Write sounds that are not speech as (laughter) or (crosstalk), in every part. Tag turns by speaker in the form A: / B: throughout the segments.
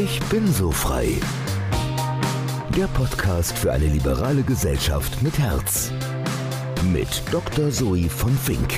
A: Ich bin so frei. Der Podcast für eine liberale Gesellschaft mit Herz. Mit Dr. Zoe von Fink.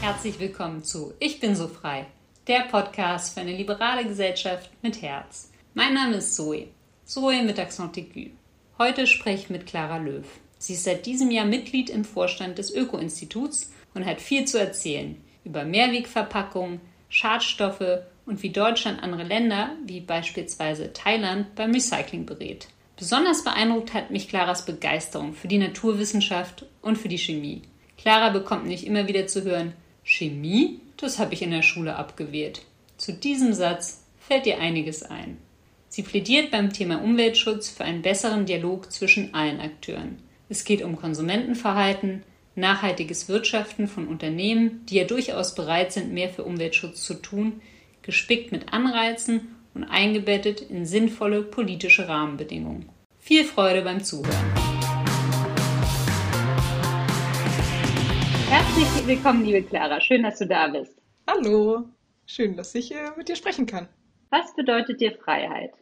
B: Herzlich willkommen zu Ich bin so frei. Der Podcast für eine liberale Gesellschaft mit Herz. Mein Name ist Zoe. Zoe mit Accent aigu. Heute spreche ich mit Clara Löw. Sie ist seit diesem Jahr Mitglied im Vorstand des Öko-Instituts und hat viel zu erzählen über Mehrwegverpackungen, Schadstoffe und wie Deutschland andere Länder, wie beispielsweise Thailand, beim Recycling berät. Besonders beeindruckt hat mich Claras Begeisterung für die Naturwissenschaft und für die Chemie. Clara bekommt nicht immer wieder zu hören, Chemie? Das habe ich in der Schule abgewählt. Zu diesem Satz fällt ihr einiges ein. Sie plädiert beim Thema Umweltschutz für einen besseren Dialog zwischen allen Akteuren. Es geht um Konsumentenverhalten, nachhaltiges Wirtschaften von Unternehmen, die ja durchaus bereit sind, mehr für Umweltschutz zu tun, gespickt mit Anreizen und eingebettet in sinnvolle politische Rahmenbedingungen. Viel Freude beim Zuhören. Herzlich willkommen, liebe Clara. Schön, dass du da bist.
C: Hallo. Schön, dass ich äh, mit dir sprechen kann.
B: Was bedeutet dir Freiheit?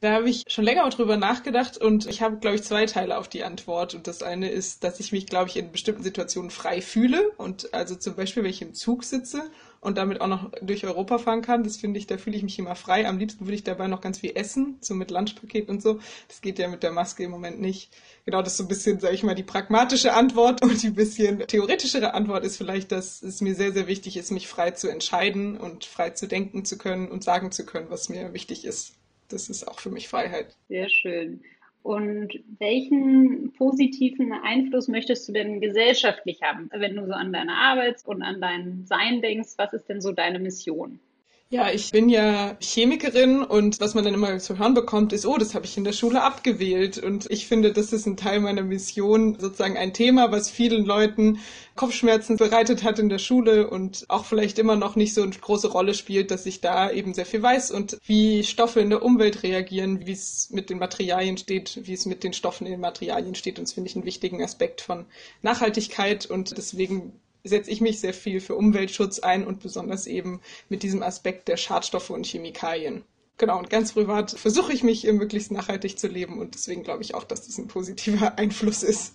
C: Da habe ich schon länger drüber nachgedacht und ich habe, glaube ich, zwei Teile auf die Antwort. Und das eine ist, dass ich mich, glaube ich, in bestimmten Situationen frei fühle. Und also zum Beispiel, wenn ich im Zug sitze und damit auch noch durch Europa fahren kann, das finde ich, da fühle ich mich immer frei. Am liebsten würde ich dabei noch ganz viel essen, so mit Lunchpaket und so. Das geht ja mit der Maske im Moment nicht. Genau, das ist so ein bisschen, sage ich mal, die pragmatische Antwort und die bisschen theoretischere Antwort ist vielleicht, dass es mir sehr, sehr wichtig ist, mich frei zu entscheiden und frei zu denken zu können und sagen zu können, was mir wichtig ist das ist auch für mich Freiheit.
B: Sehr schön. Und welchen positiven Einfluss möchtest du denn gesellschaftlich haben, wenn du so an deine Arbeit und an dein Sein denkst? Was ist denn so deine Mission?
C: Ja, ich bin ja Chemikerin und was man dann immer zu hören bekommt, ist, oh, das habe ich in der Schule abgewählt. Und ich finde, das ist ein Teil meiner Mission, sozusagen ein Thema, was vielen Leuten Kopfschmerzen bereitet hat in der Schule und auch vielleicht immer noch nicht so eine große Rolle spielt, dass ich da eben sehr viel weiß und wie Stoffe in der Umwelt reagieren, wie es mit den Materialien steht, wie es mit den Stoffen in den Materialien steht. Und das finde ich einen wichtigen Aspekt von Nachhaltigkeit und deswegen setze ich mich sehr viel für Umweltschutz ein und besonders eben mit diesem Aspekt der Schadstoffe und Chemikalien. Genau, und ganz privat versuche ich mich möglichst nachhaltig zu leben und deswegen glaube ich auch, dass das ein positiver (laughs) Einfluss ist.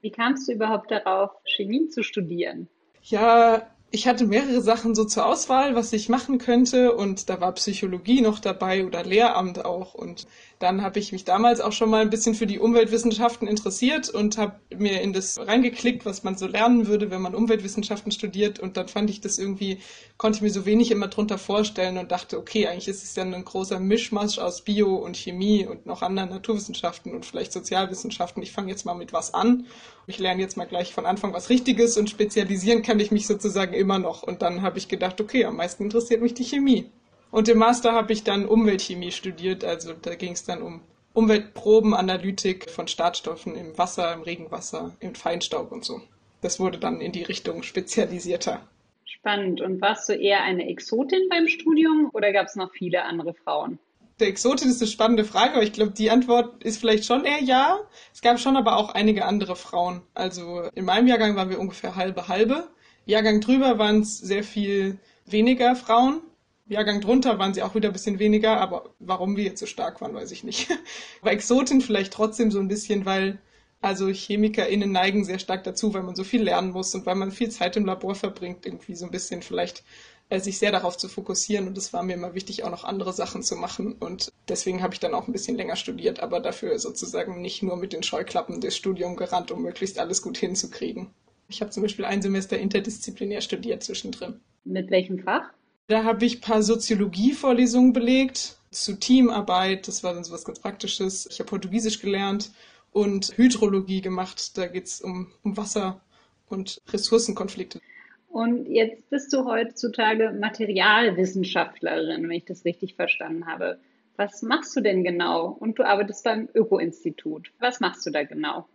B: Wie kamst du überhaupt darauf, Chemie zu studieren?
C: Ja, ich hatte mehrere Sachen so zur Auswahl, was ich machen könnte und da war Psychologie noch dabei oder Lehramt auch und dann habe ich mich damals auch schon mal ein bisschen für die Umweltwissenschaften interessiert und habe mir in das reingeklickt, was man so lernen würde, wenn man Umweltwissenschaften studiert und dann fand ich das irgendwie, konnte ich mir so wenig immer drunter vorstellen und dachte, okay, eigentlich ist es ja ein großer Mischmasch aus Bio und Chemie und noch anderen Naturwissenschaften und vielleicht Sozialwissenschaften. Ich fange jetzt mal mit was an ich lerne jetzt mal gleich von Anfang was Richtiges und spezialisieren kann ich mich sozusagen immer noch. Und dann habe ich gedacht, okay, am meisten interessiert mich die Chemie. Und im Master habe ich dann Umweltchemie studiert, also da ging es dann um Umweltprobenanalytik von Startstoffen im Wasser, im Regenwasser, im Feinstaub und so. Das wurde dann in die Richtung spezialisierter.
B: Spannend. Und warst du eher eine Exotin beim Studium oder gab es noch viele andere Frauen?
C: Der Exotin ist eine spannende Frage, aber ich glaube, die Antwort ist vielleicht schon eher ja. Es gab schon aber auch einige andere Frauen. Also in meinem Jahrgang waren wir ungefähr halbe halbe. Jahrgang drüber waren es sehr viel weniger Frauen. Jahrgang drunter waren sie auch wieder ein bisschen weniger, aber warum wir jetzt so stark waren, weiß ich nicht. (laughs) aber Exotin vielleicht trotzdem so ein bisschen, weil also ChemikerInnen neigen sehr stark dazu, weil man so viel lernen muss und weil man viel Zeit im Labor verbringt, irgendwie so ein bisschen vielleicht sich sehr darauf zu fokussieren. Und es war mir immer wichtig, auch noch andere Sachen zu machen. Und deswegen habe ich dann auch ein bisschen länger studiert, aber dafür sozusagen nicht nur mit den Scheuklappen des Studiums gerannt, um möglichst alles gut hinzukriegen. Ich habe zum Beispiel ein Semester interdisziplinär studiert zwischendrin.
B: Mit welchem Fach?
C: Da habe ich ein paar Soziologie-Vorlesungen belegt zu Teamarbeit. Das war dann so was ganz Praktisches. Ich habe Portugiesisch gelernt und Hydrologie gemacht. Da geht es um, um Wasser und Ressourcenkonflikte.
B: Und jetzt bist du heutzutage Materialwissenschaftlerin, wenn ich das richtig verstanden habe. Was machst du denn genau? Und du arbeitest beim Öko-Institut. Was machst du da genau?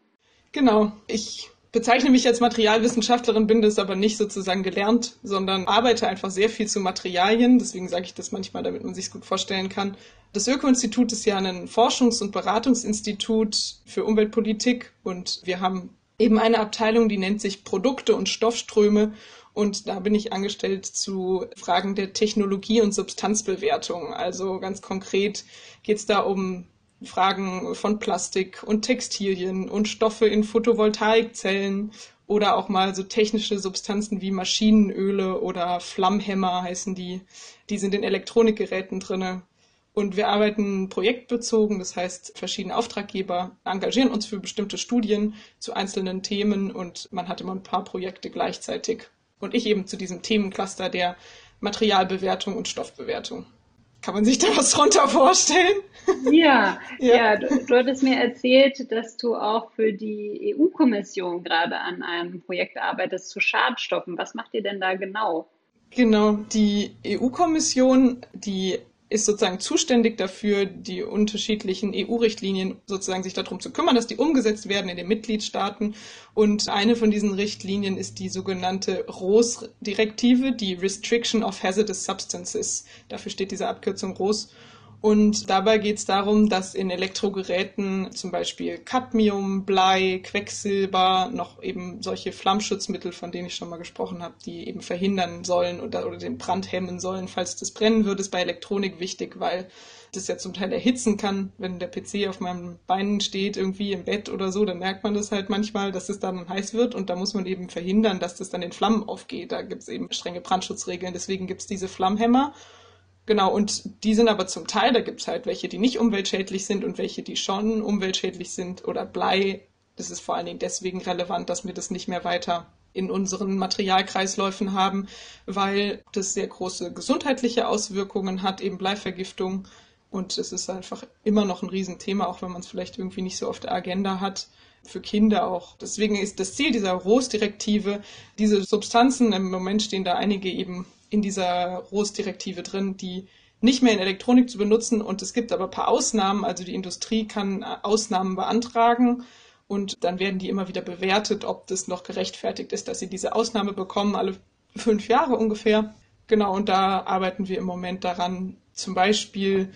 C: Genau. Ich bezeichne mich als Materialwissenschaftlerin, bin das aber nicht sozusagen gelernt, sondern arbeite einfach sehr viel zu Materialien. Deswegen sage ich das manchmal, damit man sich es gut vorstellen kann. Das Öko-Institut ist ja ein Forschungs- und Beratungsinstitut für Umweltpolitik und wir haben eben eine Abteilung, die nennt sich Produkte und Stoffströme. Und da bin ich angestellt zu Fragen der Technologie und Substanzbewertung. Also ganz konkret geht es da um Fragen von Plastik und Textilien und Stoffe in Photovoltaikzellen oder auch mal so technische Substanzen wie Maschinenöle oder Flammhämmer heißen die. Die sind in Elektronikgeräten drinne. Und wir arbeiten projektbezogen, das heißt, verschiedene Auftraggeber engagieren uns für bestimmte Studien zu einzelnen Themen und man hat immer ein paar Projekte gleichzeitig. Und ich eben zu diesem Themencluster der Materialbewertung und Stoffbewertung. Kann man sich da was drunter vorstellen?
B: Ja, (laughs) ja. ja du, du, hattest mir erzählt, dass du auch für die EU-Kommission gerade an einem Projekt arbeitest zu Schadstoffen. Was macht ihr denn da genau?
C: Genau, die EU-Kommission, die ist sozusagen zuständig dafür, die unterschiedlichen EU-Richtlinien sozusagen sich darum zu kümmern, dass die umgesetzt werden in den Mitgliedstaaten. Und eine von diesen Richtlinien ist die sogenannte ROS-Direktive, die Restriction of Hazardous Substances. Dafür steht diese Abkürzung ROS. Und dabei geht es darum, dass in Elektrogeräten zum Beispiel Cadmium, Blei, Quecksilber, noch eben solche Flammschutzmittel, von denen ich schon mal gesprochen habe, die eben verhindern sollen oder, oder den Brand hemmen sollen, falls das brennen würde, ist bei Elektronik wichtig, weil das ja zum Teil erhitzen kann. Wenn der PC auf meinen Beinen steht, irgendwie im Bett oder so, dann merkt man das halt manchmal, dass es dann heiß wird und da muss man eben verhindern, dass das dann in Flammen aufgeht. Da gibt es eben strenge Brandschutzregeln, deswegen gibt es diese Flammhämmer. Genau, und die sind aber zum Teil, da gibt es halt welche, die nicht umweltschädlich sind und welche, die schon umweltschädlich sind. Oder Blei, das ist vor allen Dingen deswegen relevant, dass wir das nicht mehr weiter in unseren Materialkreisläufen haben, weil das sehr große gesundheitliche Auswirkungen hat, eben Bleivergiftung. Und es ist einfach immer noch ein Riesenthema, auch wenn man es vielleicht irgendwie nicht so auf der Agenda hat. Für Kinder auch. Deswegen ist das Ziel dieser ROS-Direktive, diese Substanzen, im Moment stehen da einige eben in dieser ROS-Direktive drin, die nicht mehr in Elektronik zu benutzen. Und es gibt aber ein paar Ausnahmen. Also die Industrie kann äh, Ausnahmen beantragen und dann werden die immer wieder bewertet, ob das noch gerechtfertigt ist, dass sie diese Ausnahme bekommen, alle fünf Jahre ungefähr. Genau, und da arbeiten wir im Moment daran, zum Beispiel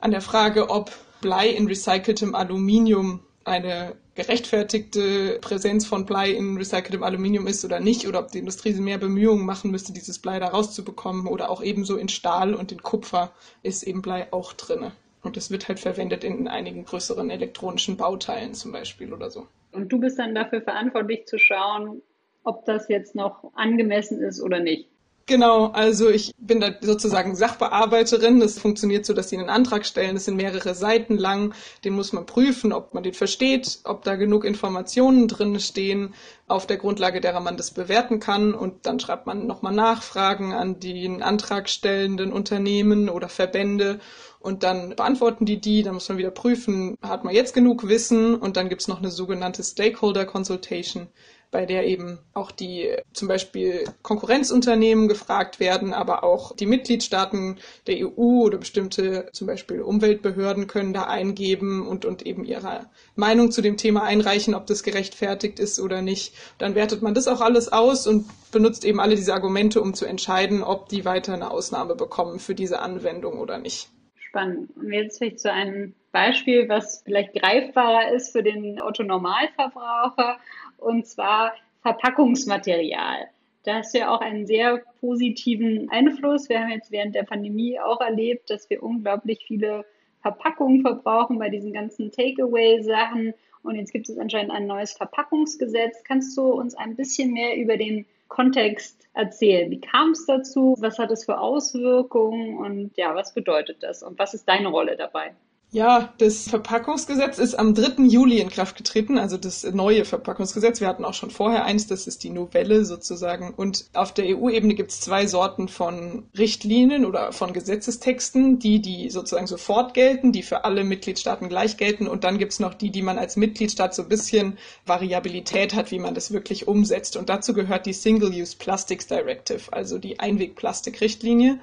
C: an der Frage, ob Blei in recyceltem Aluminium eine gerechtfertigte Präsenz von Blei in recyceltem Aluminium ist oder nicht, oder ob die Industrie mehr Bemühungen machen müsste, dieses Blei da rauszubekommen, oder auch ebenso in Stahl und in Kupfer ist eben Blei auch drin. Und es wird halt verwendet in einigen größeren elektronischen Bauteilen zum Beispiel oder so.
B: Und du bist dann dafür verantwortlich zu schauen, ob das jetzt noch angemessen ist oder nicht.
C: Genau, also ich bin da sozusagen Sachbearbeiterin. Das funktioniert so, dass sie einen Antrag stellen. Das sind mehrere Seiten lang. Den muss man prüfen, ob man den versteht, ob da genug Informationen drin stehen, auf der Grundlage derer man das bewerten kann. Und dann schreibt man nochmal Nachfragen an den antragstellenden Unternehmen oder Verbände. Und dann beantworten die die, dann muss man wieder prüfen, hat man jetzt genug Wissen? Und dann gibt's noch eine sogenannte Stakeholder Consultation bei der eben auch die zum Beispiel Konkurrenzunternehmen gefragt werden, aber auch die Mitgliedstaaten der EU oder bestimmte zum Beispiel Umweltbehörden können da eingeben und, und eben ihre Meinung zu dem Thema einreichen, ob das gerechtfertigt ist oder nicht. Dann wertet man das auch alles aus und benutzt eben alle diese Argumente, um zu entscheiden, ob die weiter eine Ausnahme bekommen für diese Anwendung oder nicht.
B: Spannend. Und jetzt vielleicht zu einem Beispiel, was vielleicht greifbarer ist für den Otto-Normalverbraucher und zwar Verpackungsmaterial. Da hast du ja auch einen sehr positiven Einfluss. Wir haben jetzt während der Pandemie auch erlebt, dass wir unglaublich viele Verpackungen verbrauchen bei diesen ganzen Takeaway-Sachen. Und jetzt gibt es anscheinend ein neues Verpackungsgesetz. Kannst du uns ein bisschen mehr über den Kontext erzählen? Wie kam es dazu? Was hat es für Auswirkungen? Und ja, was bedeutet das? Und was ist deine Rolle dabei?
C: Ja, das Verpackungsgesetz ist am 3. Juli in Kraft getreten, also das neue Verpackungsgesetz. Wir hatten auch schon vorher eins, das ist die Novelle sozusagen. Und auf der EU-Ebene gibt es zwei Sorten von Richtlinien oder von Gesetzestexten, die, die sozusagen sofort gelten, die für alle Mitgliedstaaten gleich gelten. Und dann gibt es noch die, die man als Mitgliedstaat so ein bisschen Variabilität hat, wie man das wirklich umsetzt. Und dazu gehört die Single-Use Plastics Directive, also die Einwegplastikrichtlinie.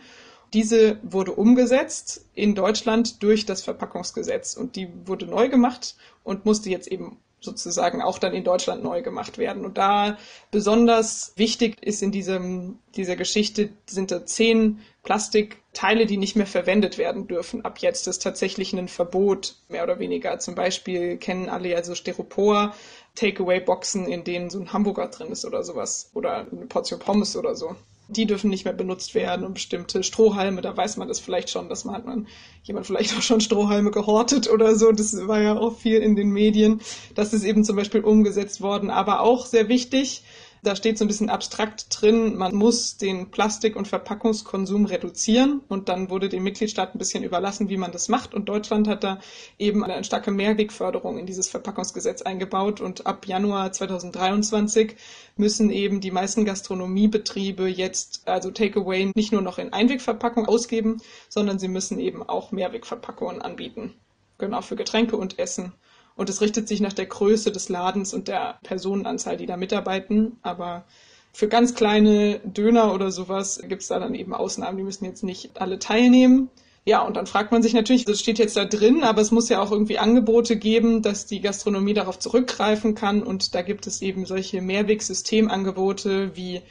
C: Diese wurde umgesetzt in Deutschland durch das Verpackungsgesetz und die wurde neu gemacht und musste jetzt eben sozusagen auch dann in Deutschland neu gemacht werden. Und da besonders wichtig ist in diesem, dieser Geschichte sind da zehn Plastikteile, die nicht mehr verwendet werden dürfen. Ab jetzt ist tatsächlich ein Verbot, mehr oder weniger. Zum Beispiel kennen alle ja so Styropor, Takeaway-Boxen, in denen so ein Hamburger drin ist oder sowas. Oder eine Portion Pommes oder so die dürfen nicht mehr benutzt werden und bestimmte Strohhalme, da weiß man das vielleicht schon, dass man hat man jemand vielleicht auch schon Strohhalme gehortet oder so, das war ja auch viel in den Medien. Das ist eben zum Beispiel umgesetzt worden, aber auch sehr wichtig, da steht so ein bisschen abstrakt drin, man muss den Plastik- und Verpackungskonsum reduzieren und dann wurde den Mitgliedstaaten ein bisschen überlassen, wie man das macht. Und Deutschland hat da eben eine starke Mehrwegförderung in dieses Verpackungsgesetz eingebaut und ab Januar 2023 müssen eben die meisten Gastronomiebetriebe jetzt also Takeaway nicht nur noch in Einwegverpackung ausgeben, sondern sie müssen eben auch Mehrwegverpackungen anbieten. Genau, für Getränke und Essen. Und es richtet sich nach der Größe des Ladens und der Personenanzahl, die da mitarbeiten. Aber für ganz kleine Döner oder sowas gibt es da dann eben Ausnahmen. Die müssen jetzt nicht alle teilnehmen. Ja, und dann fragt man sich natürlich, das steht jetzt da drin, aber es muss ja auch irgendwie Angebote geben, dass die Gastronomie darauf zurückgreifen kann. Und da gibt es eben solche Mehrwegsystemangebote wie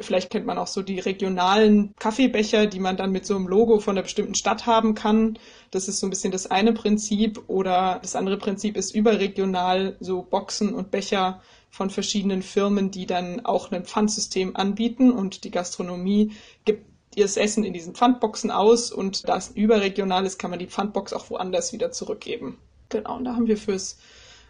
C: Vielleicht kennt man auch so die regionalen Kaffeebecher, die man dann mit so einem Logo von einer bestimmten Stadt haben kann. Das ist so ein bisschen das eine Prinzip. Oder das andere Prinzip ist überregional so Boxen und Becher von verschiedenen Firmen, die dann auch ein Pfandsystem anbieten und die Gastronomie gibt ihr Essen in diesen Pfandboxen aus und da es überregional ist, kann man die Pfandbox auch woanders wieder zurückgeben. Genau, und da haben wir fürs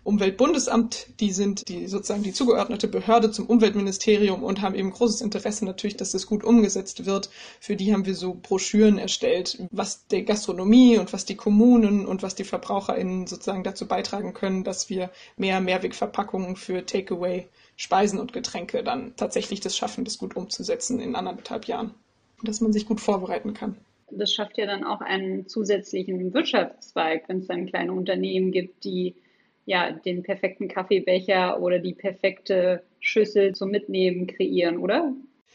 C: Umweltbundesamt, die sind die sozusagen die zugeordnete Behörde zum Umweltministerium und haben eben großes Interesse natürlich, dass das gut umgesetzt wird. Für die haben wir so Broschüren erstellt, was der Gastronomie und was die Kommunen und was die VerbraucherInnen sozusagen dazu beitragen können, dass wir mehr Mehrwegverpackungen für Takeaway, Speisen und Getränke dann tatsächlich das schaffen, das gut umzusetzen in anderthalb Jahren. Dass man sich gut vorbereiten kann
B: das schafft ja dann auch einen zusätzlichen Wirtschaftszweig, wenn es dann kleine Unternehmen gibt, die ja, den perfekten Kaffeebecher oder die perfekte Schüssel zum Mitnehmen kreieren, oder?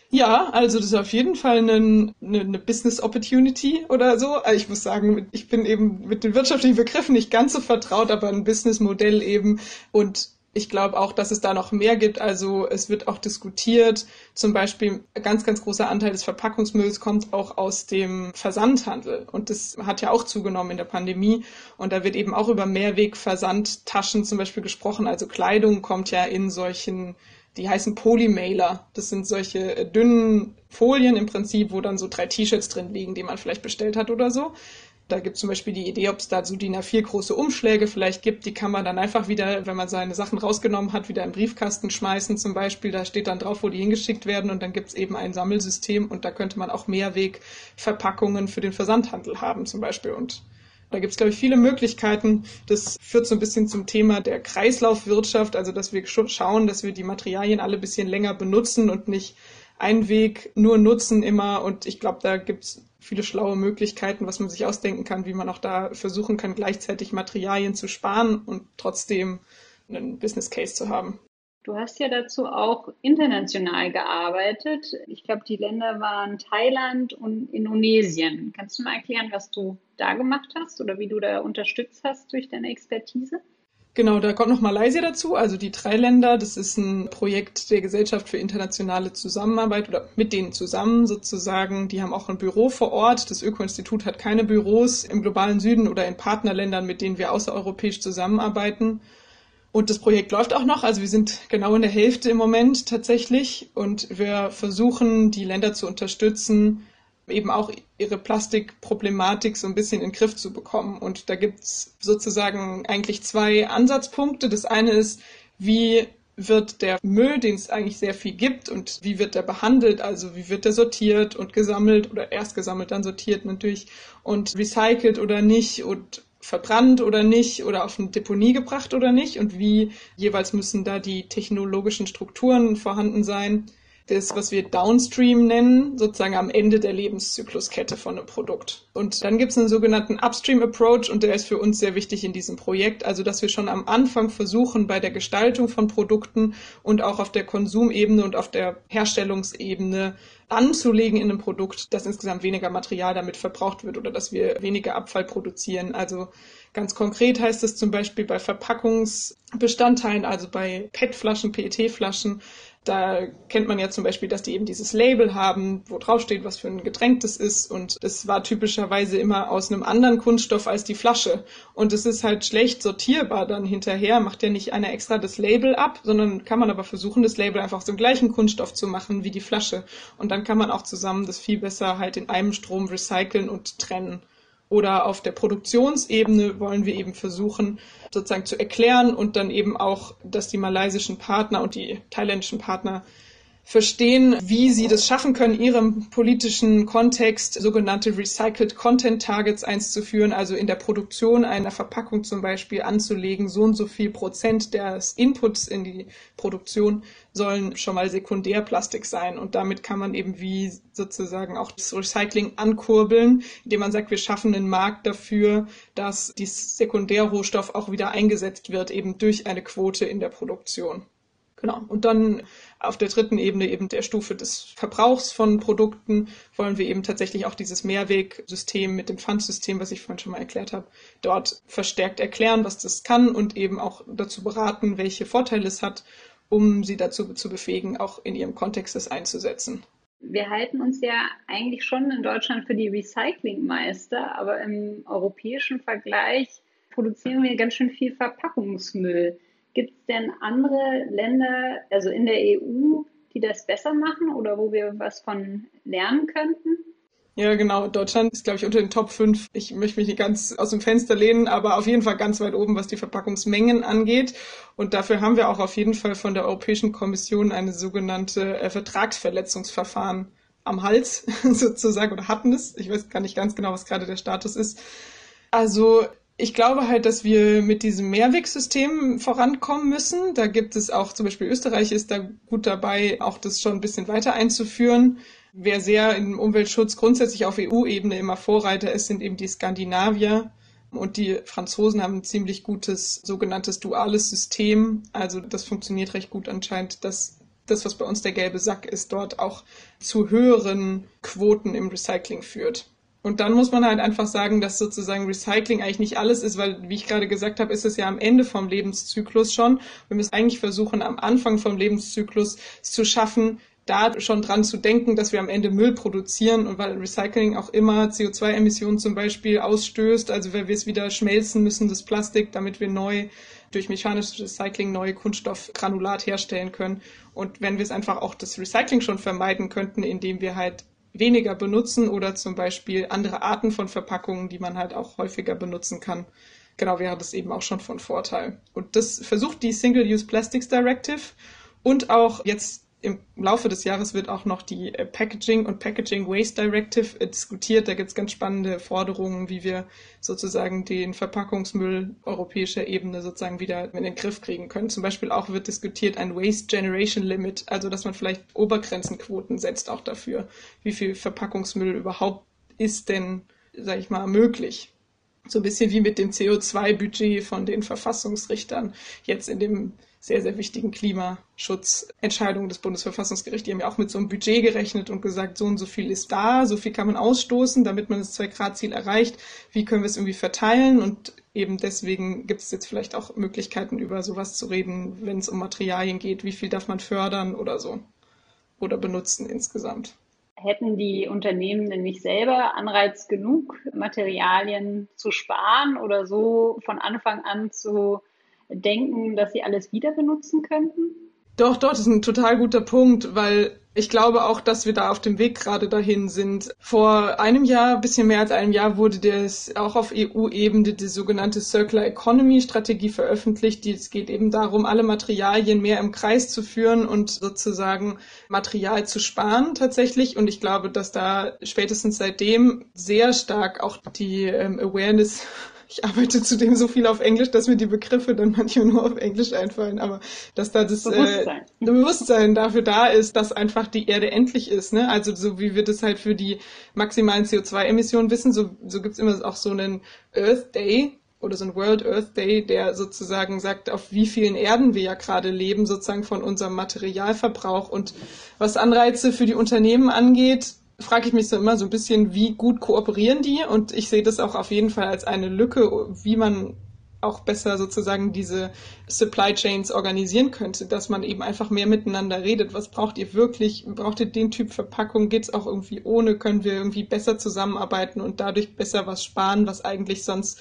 C: Ja, also das ist auf jeden Fall eine, eine, eine Business Opportunity oder so. Ich muss sagen, ich bin eben mit den wirtschaftlichen Begriffen nicht ganz so vertraut, aber ein Businessmodell eben und ich glaube auch, dass es da noch mehr gibt. Also es wird auch diskutiert. Zum Beispiel ein ganz, ganz großer Anteil des Verpackungsmülls kommt auch aus dem Versandhandel. Und das hat ja auch zugenommen in der Pandemie. Und da wird eben auch über Mehrwegversandtaschen zum Beispiel gesprochen. Also Kleidung kommt ja in solchen die heißen Polymailer. Das sind solche dünnen Folien im Prinzip, wo dann so drei T-Shirts drin liegen, die man vielleicht bestellt hat oder so. Da gibt es zum Beispiel die Idee, ob es da so DIN A4 große Umschläge vielleicht gibt. Die kann man dann einfach wieder, wenn man seine Sachen rausgenommen hat, wieder im Briefkasten schmeißen zum Beispiel. Da steht dann drauf, wo die hingeschickt werden und dann gibt es eben ein Sammelsystem und da könnte man auch Mehrwegverpackungen für den Versandhandel haben zum Beispiel. Und da gibt es, glaube ich, viele Möglichkeiten. Das führt so ein bisschen zum Thema der Kreislaufwirtschaft, also dass wir schauen, dass wir die Materialien alle ein bisschen länger benutzen und nicht einen Weg nur nutzen immer. Und ich glaube, da gibt es viele schlaue Möglichkeiten, was man sich ausdenken kann, wie man auch da versuchen kann, gleichzeitig Materialien zu sparen und trotzdem einen Business Case zu haben.
B: Du hast ja dazu auch international gearbeitet. Ich glaube, die Länder waren Thailand und Indonesien. Kannst du mal erklären, was du da gemacht hast oder wie du da unterstützt hast durch deine Expertise?
C: Genau, da kommt noch Malaysia dazu, also die drei Länder. Das ist ein Projekt der Gesellschaft für internationale Zusammenarbeit oder mit denen zusammen sozusagen. Die haben auch ein Büro vor Ort. Das Öko-Institut hat keine Büros im globalen Süden oder in Partnerländern, mit denen wir außereuropäisch zusammenarbeiten. Und das Projekt läuft auch noch. Also wir sind genau in der Hälfte im Moment tatsächlich. Und wir versuchen, die Länder zu unterstützen, eben auch ihre Plastikproblematik so ein bisschen in den Griff zu bekommen. Und da gibt's sozusagen eigentlich zwei Ansatzpunkte. Das eine ist, wie wird der Müll, den es eigentlich sehr viel gibt, und wie wird der behandelt? Also wie wird der sortiert und gesammelt oder erst gesammelt, dann sortiert natürlich und recycelt oder nicht und verbrannt oder nicht oder auf eine Deponie gebracht oder nicht und wie jeweils müssen da die technologischen Strukturen vorhanden sein das, was wir Downstream nennen, sozusagen am Ende der Lebenszykluskette von einem Produkt. Und dann gibt es einen sogenannten Upstream Approach und der ist für uns sehr wichtig in diesem Projekt. Also, dass wir schon am Anfang versuchen, bei der Gestaltung von Produkten und auch auf der Konsumebene und auf der Herstellungsebene anzulegen in einem Produkt, dass insgesamt weniger Material damit verbraucht wird oder dass wir weniger Abfall produzieren. Also Ganz konkret heißt es zum Beispiel bei Verpackungsbestandteilen, also bei PET-Flaschen, PET-Flaschen, da kennt man ja zum Beispiel, dass die eben dieses Label haben, wo drauf steht, was für ein Getränk das ist. Und das war typischerweise immer aus einem anderen Kunststoff als die Flasche. Und es ist halt schlecht sortierbar dann hinterher. Macht ja nicht einer extra das Label ab, sondern kann man aber versuchen, das Label einfach aus dem gleichen Kunststoff zu machen wie die Flasche. Und dann kann man auch zusammen das viel besser halt in einem Strom recyceln und trennen. Oder auf der Produktionsebene wollen wir eben versuchen, sozusagen zu erklären und dann eben auch, dass die malaysischen Partner und die thailändischen Partner verstehen, wie sie das schaffen können, ihrem politischen Kontext sogenannte Recycled Content Targets einzuführen, also in der Produktion einer Verpackung zum Beispiel anzulegen, so und so viel Prozent des Inputs in die Produktion sollen schon mal Sekundärplastik sein. Und damit kann man eben wie sozusagen auch das Recycling ankurbeln, indem man sagt, wir schaffen einen Markt dafür, dass dieses Sekundärrohstoff auch wieder eingesetzt wird, eben durch eine Quote in der Produktion. Genau. Und dann auf der dritten Ebene eben der Stufe des Verbrauchs von Produkten wollen wir eben tatsächlich auch dieses Mehrwegsystem mit dem Pfandsystem, was ich vorhin schon mal erklärt habe, dort verstärkt erklären, was das kann und eben auch dazu beraten, welche Vorteile es hat, um sie dazu zu befähigen, auch in ihrem Kontext das einzusetzen.
B: Wir halten uns ja eigentlich schon in Deutschland für die Recyclingmeister, aber im europäischen Vergleich produzieren wir ganz schön viel Verpackungsmüll. Gibt es denn andere Länder, also in der EU, die das besser machen oder wo wir was von lernen könnten?
C: Ja, genau. Deutschland ist, glaube ich, unter den Top 5. Ich möchte mich nicht ganz aus dem Fenster lehnen, aber auf jeden Fall ganz weit oben, was die Verpackungsmengen angeht. Und dafür haben wir auch auf jeden Fall von der Europäischen Kommission eine sogenannte äh, Vertragsverletzungsverfahren am Hals (laughs) sozusagen oder hatten es. Ich weiß gar nicht ganz genau, was gerade der Status ist. Also ich glaube halt, dass wir mit diesem Mehrwegsystem vorankommen müssen. Da gibt es auch, zum Beispiel Österreich ist da gut dabei, auch das schon ein bisschen weiter einzuführen. Wer sehr im Umweltschutz grundsätzlich auf EU-Ebene immer Vorreiter ist, sind eben die Skandinavier. Und die Franzosen haben ein ziemlich gutes sogenanntes duales System. Also das funktioniert recht gut anscheinend, dass das, was bei uns der gelbe Sack ist, dort auch zu höheren Quoten im Recycling führt. Und dann muss man halt einfach sagen, dass sozusagen Recycling eigentlich nicht alles ist, weil, wie ich gerade gesagt habe, ist es ja am Ende vom Lebenszyklus schon. Wir müssen eigentlich versuchen, am Anfang vom Lebenszyklus zu schaffen, da schon dran zu denken, dass wir am Ende Müll produzieren und weil Recycling auch immer CO2-Emissionen zum Beispiel ausstößt, also wenn wir es wieder schmelzen müssen, das Plastik, damit wir neu durch mechanisches Recycling neue Kunststoffgranulat herstellen können. Und wenn wir es einfach auch das Recycling schon vermeiden könnten, indem wir halt weniger benutzen oder zum Beispiel andere Arten von Verpackungen, die man halt auch häufiger benutzen kann. Genau, wäre das eben auch schon von Vorteil. Und das versucht die Single-Use Plastics Directive und auch jetzt im Laufe des Jahres wird auch noch die äh, Packaging und Packaging Waste Directive äh, diskutiert. Da gibt es ganz spannende Forderungen, wie wir sozusagen den Verpackungsmüll europäischer Ebene sozusagen wieder in den Griff kriegen können. Zum Beispiel auch wird diskutiert ein Waste Generation Limit, also dass man vielleicht Obergrenzenquoten setzt auch dafür, wie viel Verpackungsmüll überhaupt ist denn, sag ich mal, möglich. So ein bisschen wie mit dem CO2-Budget von den Verfassungsrichtern jetzt in dem sehr, sehr wichtigen Klimaschutzentscheidungen des Bundesverfassungsgerichts. Die haben ja auch mit so einem Budget gerechnet und gesagt, so und so viel ist da, so viel kann man ausstoßen, damit man das Zwei-Grad-Ziel erreicht. Wie können wir es irgendwie verteilen? Und eben deswegen gibt es jetzt vielleicht auch Möglichkeiten, über sowas zu reden, wenn es um Materialien geht. Wie viel darf man fördern oder so? Oder benutzen insgesamt?
B: Hätten die Unternehmen denn nicht selber Anreiz genug, Materialien zu sparen oder so von Anfang an zu denken, dass sie alles wieder benutzen könnten?
C: Doch, doch, das ist ein total guter Punkt, weil ich glaube auch, dass wir da auf dem Weg gerade dahin sind. Vor einem Jahr, bisschen mehr als einem Jahr, wurde das auch auf EU-Ebene die sogenannte Circular Economy Strategie veröffentlicht. Es geht eben darum, alle Materialien mehr im Kreis zu führen und sozusagen Material zu sparen tatsächlich. Und ich glaube, dass da spätestens seitdem sehr stark auch die ähm, Awareness ich arbeite zudem so viel auf Englisch, dass mir die Begriffe dann manchmal nur auf Englisch einfallen, aber dass da das Bewusstsein, äh, Bewusstsein dafür da ist, dass einfach die Erde endlich ist. Ne? Also so wie wir das halt für die maximalen CO2-Emissionen wissen, so, so gibt's immer auch so einen Earth Day, oder so ein World Earth Day, der sozusagen sagt, auf wie vielen Erden wir ja gerade leben, sozusagen von unserem Materialverbrauch. Und was Anreize für die Unternehmen angeht, frage ich mich so immer so ein bisschen, wie gut kooperieren die? Und ich sehe das auch auf jeden Fall als eine Lücke, wie man auch besser sozusagen diese Supply Chains organisieren könnte, dass man eben einfach mehr miteinander redet. Was braucht ihr wirklich? Braucht ihr den Typ Verpackung? Geht's auch irgendwie ohne? Können wir irgendwie besser zusammenarbeiten und dadurch besser was sparen, was eigentlich sonst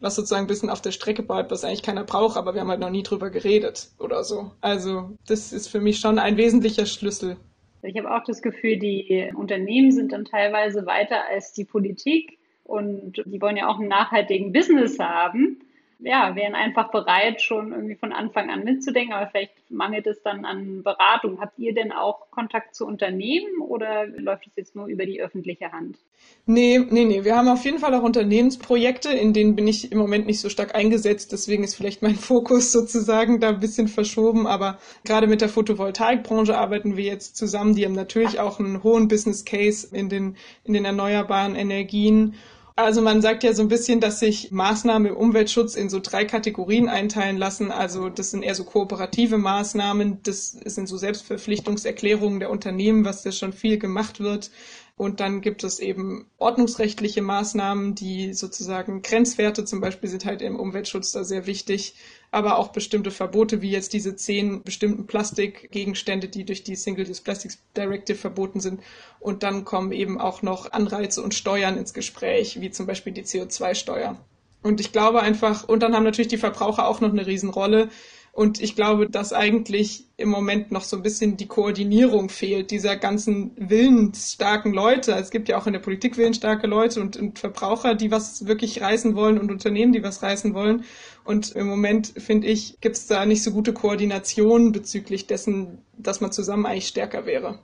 C: was sozusagen ein bisschen auf der Strecke bleibt, was eigentlich keiner braucht, aber wir haben halt noch nie drüber geredet oder so. Also das ist für mich schon ein wesentlicher Schlüssel.
B: Ich habe auch das Gefühl, die Unternehmen sind dann teilweise weiter als die Politik und die wollen ja auch einen nachhaltigen Business haben ja, wären einfach bereit, schon irgendwie von Anfang an mitzudenken, aber vielleicht mangelt es dann an Beratung. Habt ihr denn auch Kontakt zu Unternehmen oder läuft es jetzt nur über die öffentliche Hand?
C: Nee, nee, nee. Wir haben auf jeden Fall auch Unternehmensprojekte, in denen bin ich im Moment nicht so stark eingesetzt. Deswegen ist vielleicht mein (laughs) Fokus sozusagen da ein bisschen verschoben. Aber gerade mit der Photovoltaikbranche arbeiten wir jetzt zusammen. Die haben natürlich auch einen hohen Business Case in den, in den erneuerbaren Energien. Also man sagt ja so ein bisschen, dass sich Maßnahmen im Umweltschutz in so drei Kategorien einteilen lassen. Also das sind eher so kooperative Maßnahmen, das sind so Selbstverpflichtungserklärungen der Unternehmen, was ja schon viel gemacht wird. Und dann gibt es eben ordnungsrechtliche Maßnahmen, die sozusagen Grenzwerte zum Beispiel sind halt im Umweltschutz da sehr wichtig, aber auch bestimmte Verbote, wie jetzt diese zehn bestimmten Plastikgegenstände, die durch die Single-Use Plastics Directive verboten sind. Und dann kommen eben auch noch Anreize und Steuern ins Gespräch, wie zum Beispiel die CO2-Steuer. Und ich glaube einfach, und dann haben natürlich die Verbraucher auch noch eine Riesenrolle, und ich glaube, dass eigentlich im Moment noch so ein bisschen die Koordinierung fehlt, dieser ganzen willensstarken Leute. Es gibt ja auch in der Politik willensstarke Leute und, und Verbraucher, die was wirklich reißen wollen und Unternehmen, die was reißen wollen. Und im Moment, finde ich, gibt es da nicht so gute Koordination bezüglich dessen, dass man zusammen eigentlich stärker wäre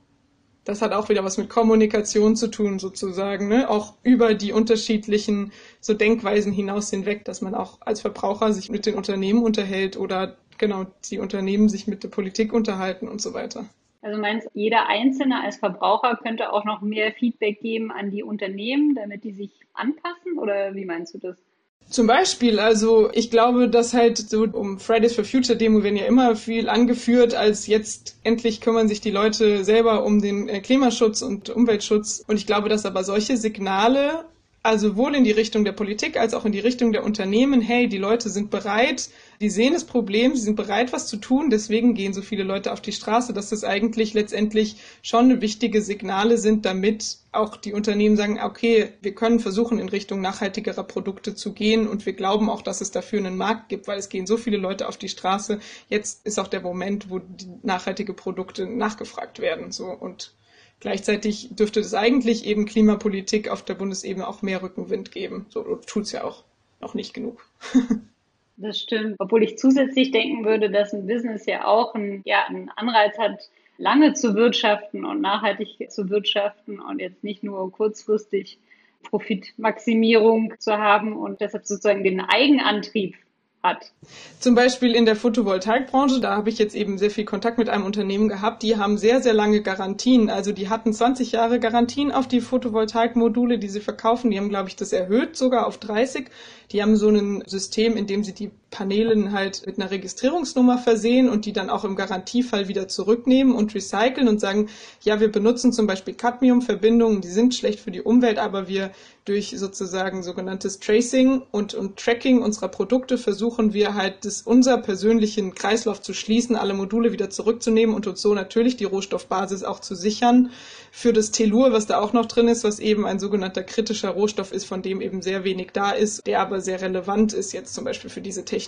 C: das hat auch wieder was mit Kommunikation zu tun, sozusagen, ne? auch über die unterschiedlichen so Denkweisen hinaus hinweg, dass man auch als Verbraucher sich mit den Unternehmen unterhält oder genau die Unternehmen sich mit der Politik unterhalten und so weiter.
B: Also meinst jeder Einzelne als Verbraucher könnte auch noch mehr Feedback geben an die Unternehmen, damit die sich anpassen oder wie meinst du das?
C: Zum Beispiel, also ich glaube, dass halt so um Fridays for Future Demo werden ja immer viel angeführt, als jetzt endlich kümmern sich die Leute selber um den äh, Klimaschutz und Umweltschutz. Und ich glaube, dass aber solche Signale also sowohl in die Richtung der Politik als auch in die Richtung der Unternehmen, hey, die Leute sind bereit, die sehen das Problem, sie sind bereit, was zu tun, deswegen gehen so viele Leute auf die Straße, dass das eigentlich letztendlich schon wichtige Signale sind, damit auch die Unternehmen sagen, okay, wir können versuchen, in Richtung nachhaltigerer Produkte zu gehen. Und wir glauben auch, dass es dafür einen Markt gibt, weil es gehen so viele Leute auf die Straße. Jetzt ist auch der Moment, wo nachhaltige Produkte nachgefragt werden, so und Gleichzeitig dürfte es eigentlich eben Klimapolitik auf der Bundesebene auch mehr Rückenwind geben. So tut es ja auch noch nicht genug. (laughs)
B: Das stimmt. Obwohl ich zusätzlich denken würde, dass ein Business ja auch ein, ja, einen Anreiz hat, lange zu wirtschaften und nachhaltig zu wirtschaften und jetzt nicht nur kurzfristig Profitmaximierung zu haben und deshalb sozusagen den Eigenantrieb hat.
C: Zum Beispiel in der Photovoltaikbranche, da habe ich jetzt eben sehr viel Kontakt mit einem Unternehmen gehabt, die haben sehr, sehr lange Garantien. Also die hatten 20 Jahre Garantien auf die Photovoltaikmodule, die sie verkaufen. Die haben, glaube ich, das erhöht sogar auf 30. Die haben so ein System, in dem sie die Paneelen halt mit einer Registrierungsnummer versehen und die dann auch im Garantiefall wieder zurücknehmen und recyceln und sagen, ja, wir benutzen zum Beispiel Cadmiumverbindungen, die sind schlecht für die Umwelt, aber wir durch sozusagen sogenanntes Tracing und, und Tracking unserer Produkte versuchen wir halt, das, unser persönlichen Kreislauf zu schließen, alle Module wieder zurückzunehmen und uns so natürlich die Rohstoffbasis auch zu sichern für das Tellur, was da auch noch drin ist, was eben ein sogenannter kritischer Rohstoff ist, von dem eben sehr wenig da ist, der aber sehr relevant ist jetzt zum Beispiel für diese Technologie.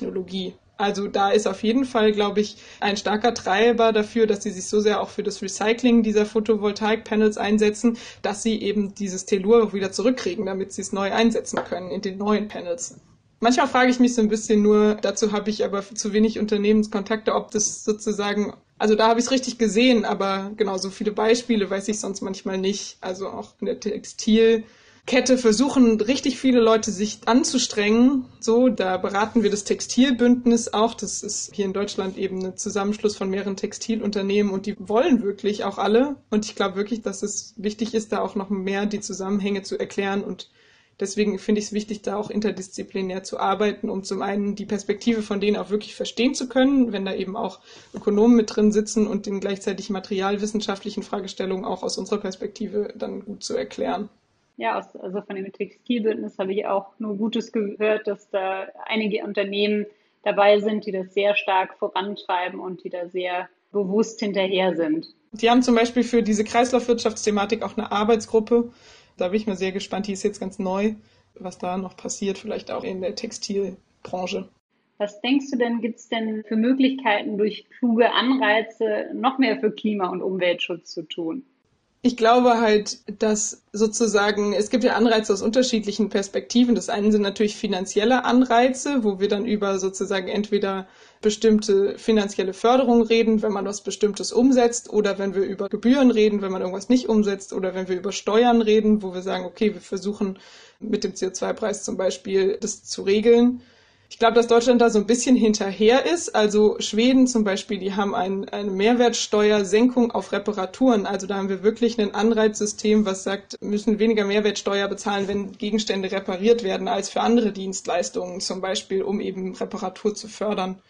C: Also da ist auf jeden Fall, glaube ich, ein starker Treiber dafür, dass sie sich so sehr auch für das Recycling dieser Photovoltaik-Panels einsetzen, dass sie eben dieses Tellur auch wieder zurückkriegen, damit sie es neu einsetzen können in den neuen Panels. Manchmal frage ich mich so ein bisschen nur, dazu habe ich aber zu wenig Unternehmenskontakte, ob das sozusagen also da habe ich es richtig gesehen, aber genau so viele Beispiele weiß ich sonst manchmal nicht. Also auch in der Textil, Kette versuchen richtig viele Leute sich anzustrengen. So, da beraten wir das Textilbündnis auch. Das ist hier in Deutschland eben ein Zusammenschluss von mehreren Textilunternehmen und die wollen wirklich auch alle. Und ich glaube wirklich, dass es wichtig ist, da auch noch mehr die Zusammenhänge zu erklären und Deswegen finde ich es wichtig, da auch interdisziplinär zu arbeiten, um zum einen die Perspektive von denen auch wirklich verstehen zu können, wenn da eben auch Ökonomen mit drin sitzen und den gleichzeitig materialwissenschaftlichen Fragestellungen auch aus unserer Perspektive dann gut zu erklären.
B: Ja, also von dem Textilbündnis habe ich auch nur Gutes gehört, dass da einige Unternehmen dabei sind, die das sehr stark vorantreiben und die da sehr bewusst hinterher sind.
C: Die haben zum Beispiel für diese Kreislaufwirtschaftsthematik auch eine Arbeitsgruppe, da bin ich mal sehr gespannt. Die ist jetzt ganz neu, was da noch passiert, vielleicht auch in der Textilbranche.
B: Was denkst du denn, gibt es denn für Möglichkeiten, durch kluge Anreize noch mehr für Klima- und Umweltschutz zu tun?
C: Ich glaube halt, dass sozusagen, es gibt ja Anreize aus unterschiedlichen Perspektiven. Das eine sind natürlich finanzielle Anreize, wo wir dann über sozusagen entweder bestimmte finanzielle Förderung reden, wenn man was Bestimmtes umsetzt, oder wenn wir über Gebühren reden, wenn man irgendwas nicht umsetzt, oder wenn wir über Steuern reden, wo wir sagen, okay, wir versuchen mit dem CO2-Preis zum Beispiel das zu regeln. Ich glaube, dass Deutschland da so ein bisschen hinterher ist. Also Schweden zum Beispiel, die haben ein, eine Mehrwertsteuersenkung auf Reparaturen. Also da haben wir wirklich ein Anreizsystem, was sagt, müssen weniger Mehrwertsteuer bezahlen, wenn Gegenstände repariert werden, als für andere Dienstleistungen, zum Beispiel, um eben Reparatur zu fördern.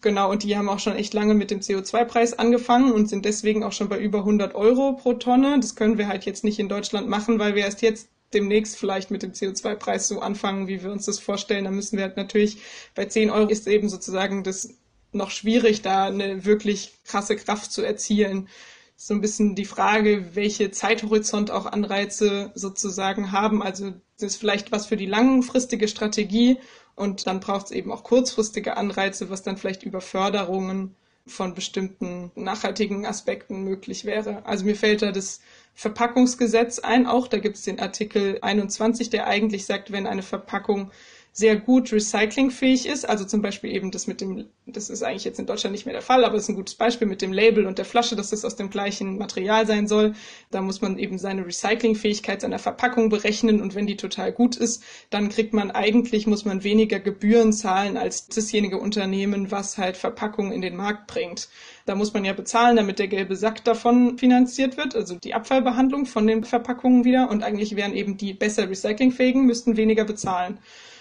C: Genau, und die haben auch schon echt lange mit dem CO2-Preis angefangen und sind deswegen auch schon bei über 100 Euro pro Tonne. Das können wir halt jetzt nicht in Deutschland machen, weil wir erst jetzt demnächst vielleicht mit dem CO2-Preis so anfangen, wie wir uns das vorstellen, dann müssen wir halt natürlich bei 10 Euro ist eben sozusagen das noch schwierig, da eine wirklich krasse Kraft zu erzielen. So ein bisschen die Frage, welche Zeithorizont auch Anreize sozusagen haben. Also das ist vielleicht was für die langfristige Strategie und dann braucht es eben auch kurzfristige Anreize, was dann vielleicht über Förderungen von bestimmten nachhaltigen Aspekten möglich wäre. Also mir fällt da das Verpackungsgesetz ein, auch da gibt es den Artikel 21, der eigentlich sagt, wenn eine Verpackung sehr gut recyclingfähig ist. Also zum Beispiel eben das mit dem, das ist eigentlich jetzt in Deutschland nicht mehr der Fall, aber es ist ein gutes Beispiel mit dem Label und der Flasche, dass das aus dem gleichen Material sein soll. Da muss man eben seine Recyclingfähigkeit seiner Verpackung berechnen und wenn die total gut ist, dann kriegt man eigentlich, muss man weniger Gebühren zahlen als dasjenige Unternehmen, was halt Verpackungen in den Markt bringt. Da muss man ja bezahlen, damit der gelbe Sack davon finanziert wird, also die Abfallbehandlung von den Verpackungen wieder. Und eigentlich wären eben die besser recyclingfähigen, müssten weniger bezahlen.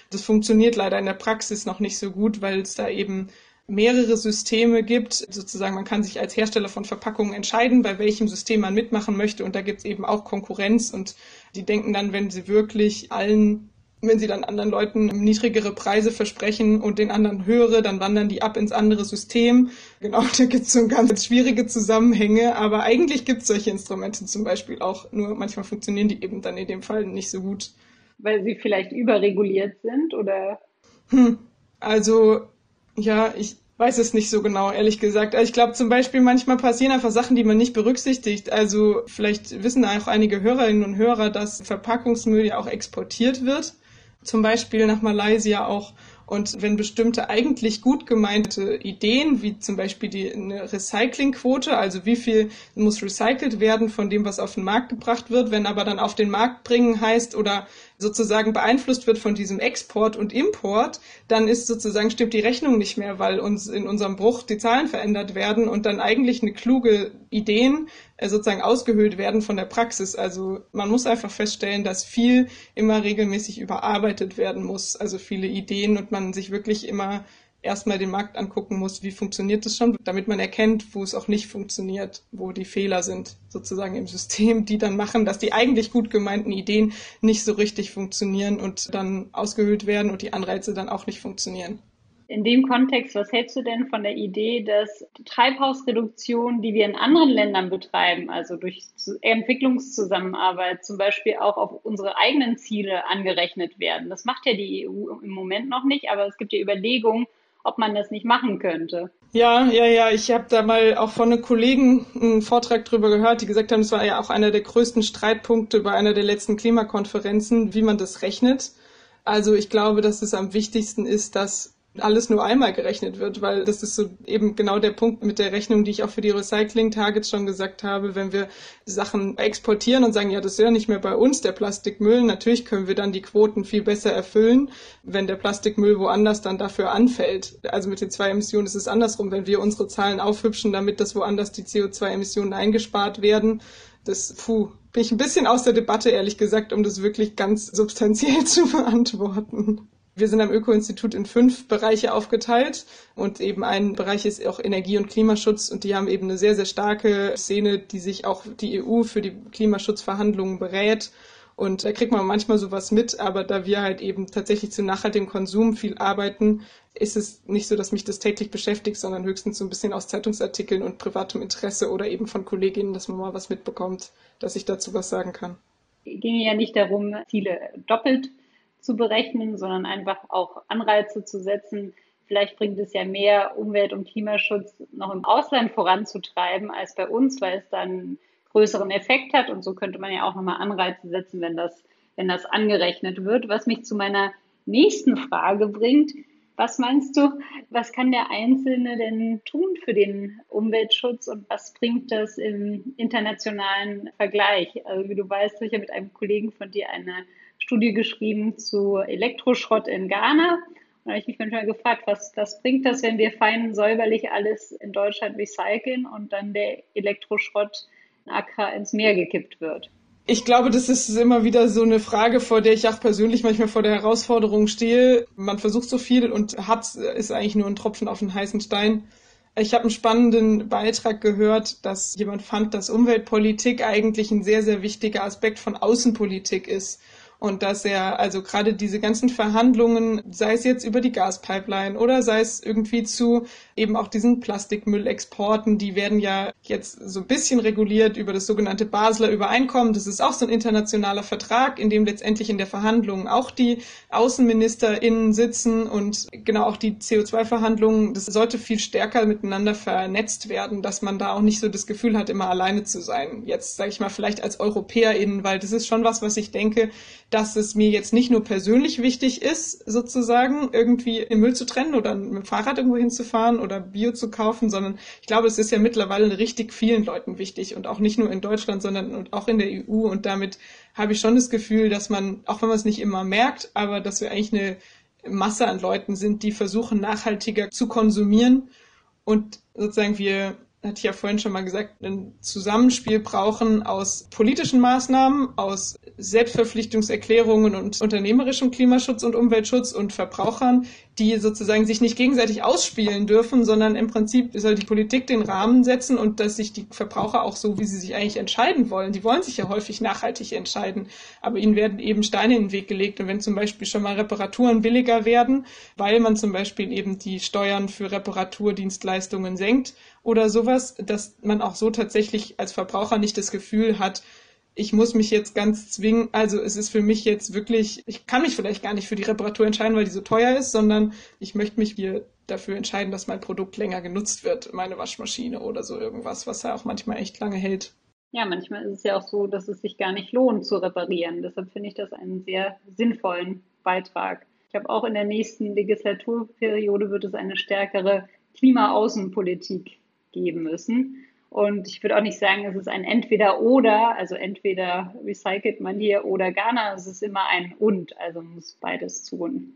C: Das funktioniert leider in der Praxis noch nicht so gut, weil es da eben mehrere Systeme gibt. Sozusagen, man kann sich als Hersteller von Verpackungen entscheiden, bei welchem System man mitmachen möchte. Und da gibt es eben auch Konkurrenz. Und die denken dann, wenn sie wirklich allen, wenn sie dann anderen Leuten niedrigere Preise versprechen und den anderen höhere, dann wandern die ab ins andere System. (laughs) Genau, da gibt es so ganz schwierige Zusammenhänge. Aber eigentlich gibt es solche Instrumente zum Beispiel auch. Nur manchmal funktionieren die eben dann in dem Fall nicht so gut
B: weil sie vielleicht überreguliert sind oder?
C: Hm, also ja, ich weiß es nicht so genau, ehrlich gesagt. Also ich glaube zum Beispiel, manchmal passieren einfach Sachen, die man nicht berücksichtigt. Also vielleicht wissen auch einige Hörerinnen und Hörer, dass Verpackungsmüll ja auch exportiert wird. Zum Beispiel nach Malaysia auch und wenn bestimmte eigentlich gut gemeinte Ideen, wie zum Beispiel die eine Recyclingquote, also wie viel muss recycelt werden von dem, was auf den Markt gebracht wird, wenn aber dann auf den Markt bringen heißt oder sozusagen beeinflusst wird von diesem Export und Import, dann ist sozusagen stimmt die Rechnung nicht mehr, weil uns in unserem Bruch die Zahlen verändert werden und dann eigentlich eine kluge Ideen äh, sozusagen ausgehöhlt werden von der Praxis. Also man muss einfach feststellen, dass viel immer regelmäßig überarbeitet werden muss, also viele Ideen und man sich wirklich immer erstmal den Markt angucken muss, wie funktioniert das schon, damit man erkennt, wo es auch nicht funktioniert, wo die Fehler sind, sozusagen im System, die dann machen, dass die eigentlich gut gemeinten Ideen nicht so richtig funktionieren und dann ausgehöhlt werden und die Anreize dann auch nicht funktionieren.
B: In dem Kontext, was hältst du denn von der Idee, dass Treibhausreduktion, die wir in anderen Ländern betreiben, also durch Entwicklungszusammenarbeit zum Beispiel auch auf unsere eigenen Ziele angerechnet werden? Das macht ja die EU im Moment noch nicht, aber es gibt ja Überlegungen, ob man das nicht machen könnte.
C: Ja, ja, ja. Ich habe da mal auch von einem Kollegen einen Vortrag drüber gehört, die gesagt haben, es war ja auch einer der größten Streitpunkte bei einer der letzten Klimakonferenzen, wie man das rechnet. Also ich glaube, dass es am wichtigsten ist, dass alles nur einmal gerechnet wird, weil das ist so eben genau der Punkt mit der Rechnung, die ich auch für die Recycling-Targets schon gesagt habe. Wenn wir Sachen exportieren und sagen, ja, das ist ja nicht mehr bei uns, der Plastikmüll, natürlich können wir dann die Quoten viel besser erfüllen, wenn der Plastikmüll woanders dann dafür anfällt. Also mit den zwei Emissionen ist es andersrum. Wenn wir unsere Zahlen aufhübschen, damit dass woanders die CO2-Emissionen eingespart werden, das, puh, bin ich ein bisschen aus der Debatte, ehrlich gesagt, um das wirklich ganz substanziell (laughs) zu beantworten. Wir sind am Öko-Institut in fünf Bereiche aufgeteilt und eben ein Bereich ist auch Energie- und Klimaschutz und die haben eben eine sehr, sehr starke Szene, die sich auch die EU für die Klimaschutzverhandlungen berät. Und da kriegt man manchmal sowas mit, aber da wir halt eben tatsächlich zu nachhaltigem Konsum viel arbeiten, ist es nicht so, dass mich das täglich beschäftigt, sondern höchstens so ein bisschen aus Zeitungsartikeln und privatem Interesse oder eben von Kolleginnen, dass man mal was mitbekommt, dass ich dazu was sagen kann.
B: Es ging ja nicht darum, Ziele doppelt zu berechnen, sondern einfach auch Anreize zu setzen. Vielleicht bringt es ja mehr Umwelt- und Klimaschutz noch im Ausland voranzutreiben als bei uns, weil es dann größeren Effekt hat. Und so könnte man ja auch nochmal Anreize setzen, wenn das, wenn das angerechnet wird. Was mich zu meiner nächsten Frage bringt. Was meinst du, was kann der Einzelne denn tun für den Umweltschutz und was bringt das im internationalen Vergleich? Also wie du weißt, habe ich ja mit einem Kollegen von dir eine Studie geschrieben zu Elektroschrott in Ghana. Und da habe ich mich manchmal gefragt, was, was bringt das, wenn wir fein säuberlich alles in Deutschland recyceln und dann der Elektroschrott in Accra ins Meer gekippt wird?
C: Ich glaube, das ist immer wieder so eine Frage, vor der ich auch persönlich manchmal vor der Herausforderung stehe. Man versucht so viel und hat ist eigentlich nur ein Tropfen auf den heißen Stein. Ich habe einen spannenden Beitrag gehört, dass jemand fand, dass Umweltpolitik eigentlich ein sehr, sehr wichtiger Aspekt von Außenpolitik ist und dass er also gerade diese ganzen Verhandlungen, sei es jetzt über die Gaspipeline oder sei es irgendwie zu eben auch diesen Plastikmüllexporten, die werden ja jetzt so ein bisschen reguliert über das sogenannte Basler Übereinkommen. Das ist auch so ein internationaler Vertrag, in dem letztendlich in der Verhandlung auch die AußenministerInnen sitzen und genau auch die CO2-Verhandlungen. Das sollte viel stärker miteinander vernetzt werden, dass man da auch nicht so das Gefühl hat, immer alleine zu sein. Jetzt sage ich mal vielleicht als EuropäerInnen, weil das ist schon was, was ich denke, dass es mir jetzt nicht nur persönlich wichtig ist, sozusagen irgendwie den Müll zu trennen oder mit dem Fahrrad irgendwo hinzufahren oder Bio zu kaufen, sondern ich glaube, es ist ja mittlerweile richtig vielen Leuten wichtig und auch nicht nur in Deutschland, sondern auch in der EU. Und damit habe ich schon das Gefühl, dass man, auch wenn man es nicht immer merkt, aber dass wir eigentlich eine Masse an Leuten sind, die versuchen, nachhaltiger zu konsumieren und sozusagen wir hatte ich ja vorhin schon mal gesagt, ein Zusammenspiel brauchen aus politischen Maßnahmen, aus Selbstverpflichtungserklärungen und unternehmerischem Klimaschutz und Umweltschutz und Verbrauchern, die sozusagen sich nicht gegenseitig ausspielen dürfen, sondern im Prinzip soll die Politik den Rahmen setzen und dass sich die Verbraucher auch so, wie sie sich eigentlich entscheiden wollen. Die wollen sich ja häufig nachhaltig entscheiden, aber ihnen werden eben Steine in den Weg gelegt. Und wenn zum Beispiel schon mal Reparaturen billiger werden, weil man zum Beispiel eben die Steuern für Reparaturdienstleistungen senkt oder sowas, dass man auch so tatsächlich als Verbraucher nicht das Gefühl hat, ich muss mich jetzt ganz zwingen, also es ist für mich jetzt wirklich, ich kann mich vielleicht gar nicht für die Reparatur entscheiden, weil die so teuer ist, sondern ich möchte mich hier dafür entscheiden, dass mein Produkt länger genutzt wird, meine Waschmaschine oder so irgendwas, was ja auch manchmal echt lange hält.
B: Ja, manchmal ist es ja auch so, dass es sich gar nicht lohnt zu reparieren. Deshalb finde ich das einen sehr sinnvollen Beitrag. Ich glaube, auch in der nächsten Legislaturperiode wird es eine stärkere Klimaaußenpolitik geben müssen. Und ich würde auch nicht sagen, es ist ein Entweder-Oder, also entweder recycelt man hier oder Ghana, es ist immer ein Und, also muss beides tun.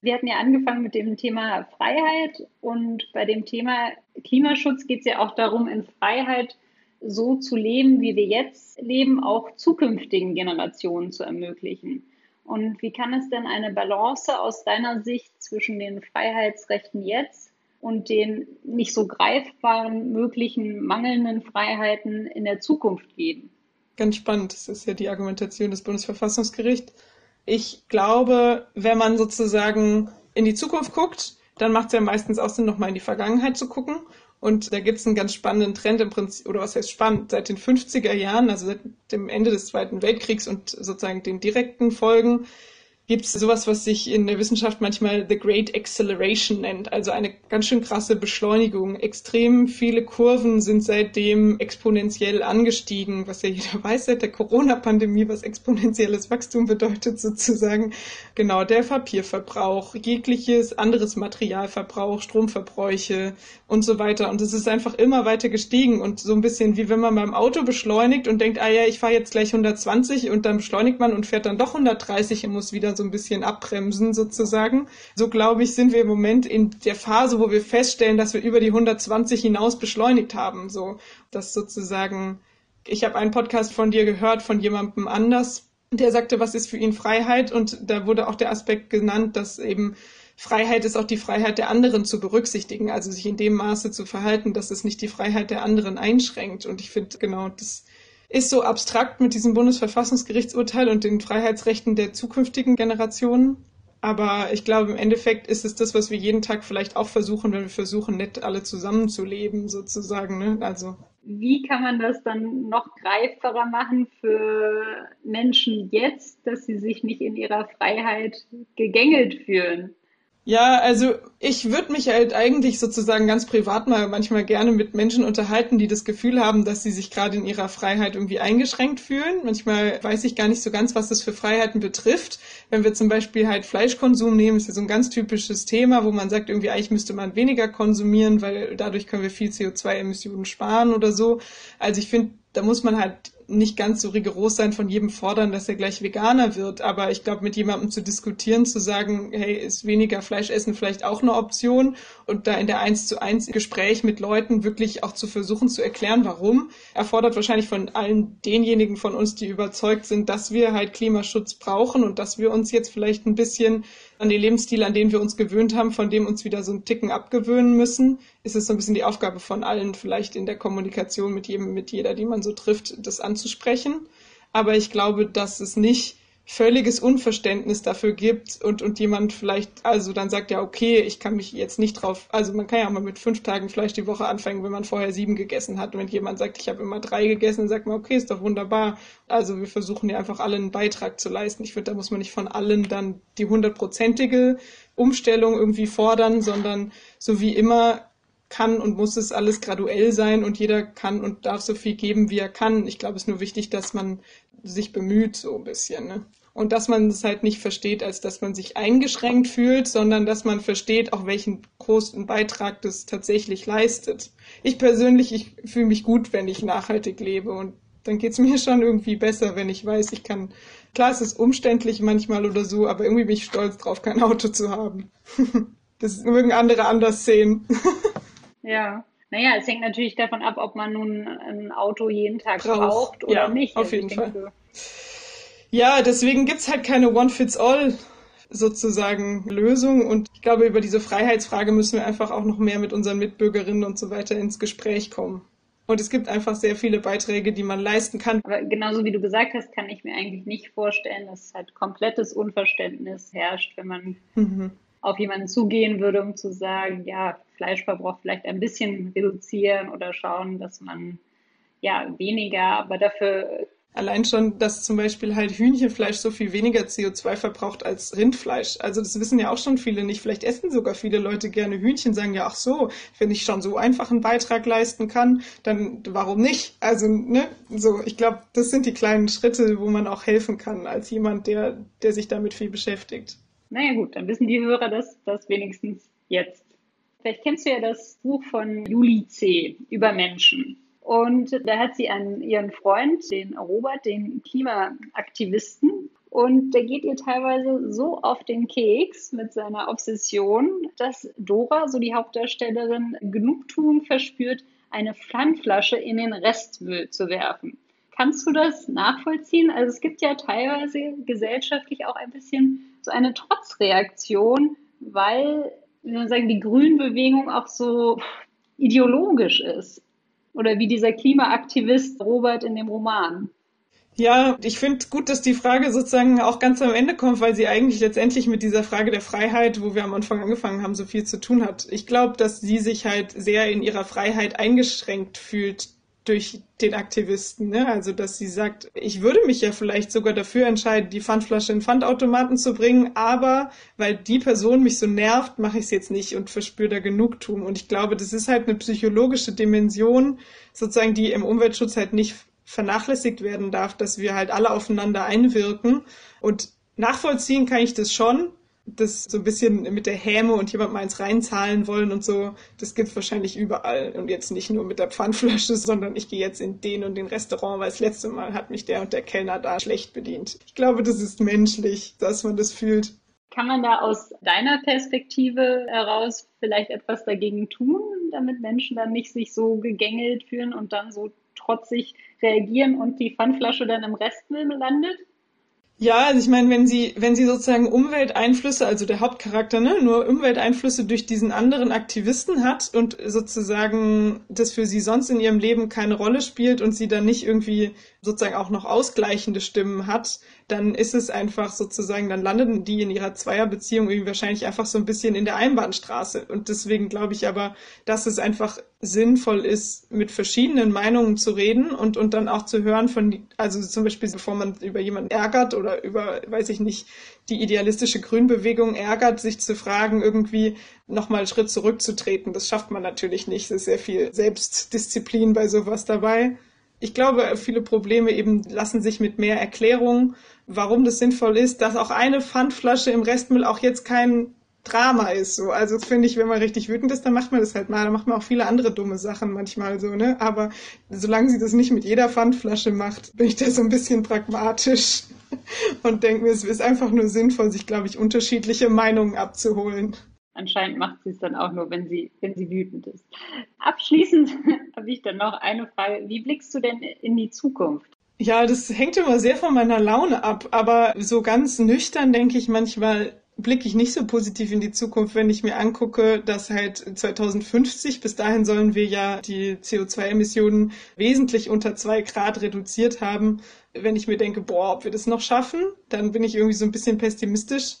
B: Wir hatten ja angefangen mit dem Thema Freiheit und bei dem Thema Klimaschutz geht es ja auch darum, in Freiheit so zu leben, wie wir jetzt leben, auch zukünftigen Generationen zu ermöglichen. Und wie kann es denn eine Balance aus deiner Sicht zwischen den Freiheitsrechten jetzt und den nicht so greifbaren möglichen mangelnden Freiheiten in der Zukunft geben.
C: Ganz spannend. Das ist ja die Argumentation des Bundesverfassungsgerichts. Ich glaube, wenn man sozusagen in die Zukunft guckt, dann macht es ja meistens auch Sinn, nochmal in die Vergangenheit zu gucken. Und da gibt es einen ganz spannenden Trend im Prinzip, oder was heißt spannend, seit den 50er Jahren, also seit dem Ende des Zweiten Weltkriegs und sozusagen den direkten Folgen, gibt es sowas, was sich in der Wissenschaft manchmal The Great Acceleration nennt, also eine ganz schön krasse Beschleunigung. Extrem viele Kurven sind seitdem exponentiell angestiegen, was ja jeder (laughs) weiß seit der Corona-Pandemie, was exponentielles Wachstum bedeutet sozusagen. Genau, der Papierverbrauch, jegliches anderes Materialverbrauch, Stromverbräuche und so weiter. Und es ist einfach immer weiter gestiegen und so ein bisschen wie wenn man beim Auto beschleunigt und denkt, ah ja, ich fahre jetzt gleich 120 und dann beschleunigt man und fährt dann doch 130 und muss wieder so ein bisschen abbremsen sozusagen. So glaube ich, sind wir im Moment in der Phase, wo wir feststellen, dass wir über die 120 hinaus beschleunigt haben. So, dass sozusagen, ich habe einen Podcast von dir gehört, von jemandem anders, der sagte, was ist für ihn Freiheit? Und da wurde auch der Aspekt genannt, dass eben Freiheit ist auch die Freiheit der anderen zu berücksichtigen, also sich in dem Maße zu verhalten, dass es nicht die Freiheit der anderen einschränkt. Und ich finde genau, das ist so abstrakt mit diesem Bundesverfassungsgerichtsurteil und den Freiheitsrechten der zukünftigen Generationen. Aber ich glaube, im Endeffekt ist es das, was wir jeden Tag vielleicht auch versuchen, wenn wir versuchen, nett alle zusammenzuleben, sozusagen. Ne? Also.
B: Wie kann man das dann noch greifbarer machen für Menschen jetzt, dass sie sich nicht in ihrer Freiheit gegängelt fühlen?
C: Ja, also ich würde mich halt eigentlich sozusagen ganz privat mal manchmal gerne mit Menschen unterhalten, die das Gefühl haben, dass sie sich gerade in ihrer Freiheit irgendwie eingeschränkt fühlen. Manchmal weiß ich gar nicht so ganz, was das für Freiheiten betrifft. Wenn wir zum Beispiel halt Fleischkonsum nehmen, ist ja so ein ganz typisches Thema, wo man sagt, irgendwie eigentlich müsste man weniger konsumieren, weil dadurch können wir viel CO2-Emissionen sparen oder so. Also ich finde, da muss man halt nicht ganz so rigoros sein von jedem fordern, dass er gleich Veganer wird. Aber ich glaube, mit jemandem zu diskutieren, zu sagen, hey, ist weniger Fleisch essen vielleicht auch eine Option und da in der eins zu eins Gespräch mit Leuten wirklich auch zu versuchen zu erklären, warum, erfordert wahrscheinlich von allen denjenigen von uns, die überzeugt sind, dass wir halt Klimaschutz brauchen und dass wir uns jetzt vielleicht ein bisschen an den Lebensstil, an den wir uns gewöhnt haben, von dem uns wieder so einen Ticken abgewöhnen müssen, ist es so ein bisschen die Aufgabe von allen, vielleicht in der Kommunikation mit jedem, mit jeder, die man so trifft, das anzusprechen. Aber ich glaube, dass es nicht völliges Unverständnis dafür gibt und, und jemand vielleicht also dann sagt, ja, okay, ich kann mich jetzt nicht drauf, also man kann ja auch mal mit fünf Tagen Fleisch die Woche anfangen, wenn man vorher sieben gegessen hat. Und wenn jemand sagt, ich habe immer drei gegessen, dann sagt man, okay, ist doch wunderbar. Also wir versuchen ja einfach alle einen Beitrag zu leisten. Ich finde, da muss man nicht von allen dann die hundertprozentige Umstellung irgendwie fordern, sondern so wie immer kann und muss es alles graduell sein und jeder kann und darf so viel geben, wie er kann. Ich glaube, es ist nur wichtig, dass man sich bemüht, so ein bisschen. Ne? Und dass man es halt nicht versteht, als dass man sich eingeschränkt fühlt, sondern dass man versteht, auch welchen großen Beitrag das tatsächlich leistet. Ich persönlich, ich fühle mich gut, wenn ich nachhaltig lebe und dann geht es mir (laughs) schon irgendwie besser, wenn ich weiß, ich kann. Klar, es ist umständlich manchmal oder so, aber irgendwie bin ich stolz drauf, kein Auto zu haben. (laughs) das mögen andere anders sehen. (laughs)
B: ja. Naja, es hängt natürlich davon ab, ob man nun ein Auto jeden Tag braucht, braucht oder
C: ja,
B: nicht.
C: Auf also jeden Fall. Denke, ja, deswegen gibt's halt keine One-Fits-All sozusagen Lösung. Und ich glaube, über diese Freiheitsfrage müssen wir einfach auch noch mehr mit unseren Mitbürgerinnen und so weiter ins Gespräch kommen. Und es gibt einfach sehr viele Beiträge, die man leisten kann.
B: Aber genauso wie du gesagt hast, kann ich mir eigentlich nicht vorstellen, dass halt komplettes Unverständnis herrscht, wenn man mhm. Auf jemanden zugehen würde, um zu sagen, ja, Fleischverbrauch vielleicht ein bisschen reduzieren oder schauen, dass man ja weniger, aber dafür
C: Allein schon, dass zum Beispiel halt Hühnchenfleisch so viel weniger CO2 verbraucht als Rindfleisch. Also das wissen ja auch schon viele nicht. Vielleicht essen sogar viele Leute gerne Hühnchen, sagen ja, ach so, wenn ich schon so einfach einen Beitrag leisten kann, dann warum nicht? Also, ne, so, ich glaube, das sind die kleinen Schritte, wo man auch helfen kann, als jemand, der, der sich damit viel beschäftigt.
B: Naja gut, dann wissen die Hörer das, das wenigstens jetzt. Vielleicht kennst du ja das Buch von Juli C. über Menschen. Und da hat sie einen, ihren Freund, den Robert, den Klimaaktivisten. Und der geht ihr teilweise so auf den Keks mit seiner Obsession, dass Dora, so die Hauptdarstellerin, Genugtuung verspürt, eine Pfandflasche in den Restmüll zu werfen. Kannst du das nachvollziehen? Also es gibt ja teilweise gesellschaftlich auch ein bisschen so eine Trotzreaktion, weil, sagen, die Grünbewegung auch so ideologisch ist. Oder wie dieser Klimaaktivist Robert in dem Roman.
C: Ja, ich finde gut, dass die Frage sozusagen auch ganz am Ende kommt, weil sie eigentlich letztendlich mit dieser Frage der Freiheit, wo wir am Anfang angefangen haben, so viel zu tun hat. Ich glaube, dass sie sich halt sehr in ihrer Freiheit eingeschränkt fühlt durch den Aktivisten. Ne? Also, dass sie sagt, ich würde mich ja vielleicht sogar dafür entscheiden, die Pfandflasche in Pfandautomaten zu bringen, aber weil die Person mich so nervt, mache ich es jetzt nicht und verspüre da Genugtuung. Und ich glaube, das ist halt eine psychologische Dimension, sozusagen, die im Umweltschutz halt nicht vernachlässigt werden darf, dass wir halt alle aufeinander einwirken. Und nachvollziehen kann ich das schon, das so ein bisschen mit der Häme und jemand mal eins reinzahlen wollen und so, das gibt's wahrscheinlich überall und jetzt nicht nur mit der Pfandflasche, (laughs) sondern ich gehe jetzt in den und den Restaurant, weil das letzte Mal hat mich der und der Kellner da schlecht bedient. Ich glaube, das ist menschlich, dass man das fühlt.
B: Kann man da aus deiner Perspektive heraus vielleicht etwas dagegen tun, damit Menschen dann nicht sich so gegängelt fühlen und dann so trotzig reagieren und die Pfandflasche dann im Restmüll landet?
C: Ja, also ich meine, wenn sie, wenn sie sozusagen Umwelteinflüsse, also der Hauptcharakter, ne, nur Umwelteinflüsse durch diesen anderen Aktivisten hat und sozusagen das für sie sonst in ihrem Leben keine Rolle spielt und sie dann nicht irgendwie sozusagen auch noch ausgleichende Stimmen hat, dann ist es einfach sozusagen, dann landen die in ihrer Zweierbeziehung irgendwie wahrscheinlich einfach so ein bisschen in der Einbahnstraße. Und deswegen glaube ich aber, dass es einfach sinnvoll ist, mit verschiedenen Meinungen zu reden und, und dann auch zu hören von, also zum Beispiel, bevor man über jemanden ärgert oder über, weiß ich nicht, die idealistische Grünbewegung ärgert, sich zu fragen, irgendwie nochmal einen Schritt zurückzutreten. Das schafft man natürlich nicht. Es ist sehr viel Selbstdisziplin bei sowas dabei ich glaube, viele Probleme eben lassen sich mit mehr Erklärung, warum das sinnvoll ist, dass auch eine Pfandflasche im Restmüll auch jetzt kein Drama ist. So. Also finde ich, wenn man richtig wütend ist, dann macht man das halt mal. Dann macht man auch viele andere dumme Sachen manchmal so, ne? Aber solange sie das nicht mit jeder Pfandflasche macht, bin ich da so ein bisschen pragmatisch (laughs) und denke mir, es ist einfach nur sinnvoll, sich, glaube ich, unterschiedliche Meinungen abzuholen.
B: Anscheinend macht sie es dann auch nur, wenn sie, wenn sie wütend ist. Abschließend (laughs) habe ich dann noch eine Frage. Wie blickst du denn in die Zukunft?
C: Ja, das hängt immer sehr von meiner Laune ab, aber so ganz nüchtern denke ich manchmal, blicke ich nicht so positiv in die Zukunft, wenn ich mir angucke, dass halt 2050, bis dahin sollen wir ja die CO2-Emissionen wesentlich unter zwei Grad reduziert haben. Wenn ich mir denke, boah, ob wir das noch schaffen, dann bin ich irgendwie so ein bisschen pessimistisch.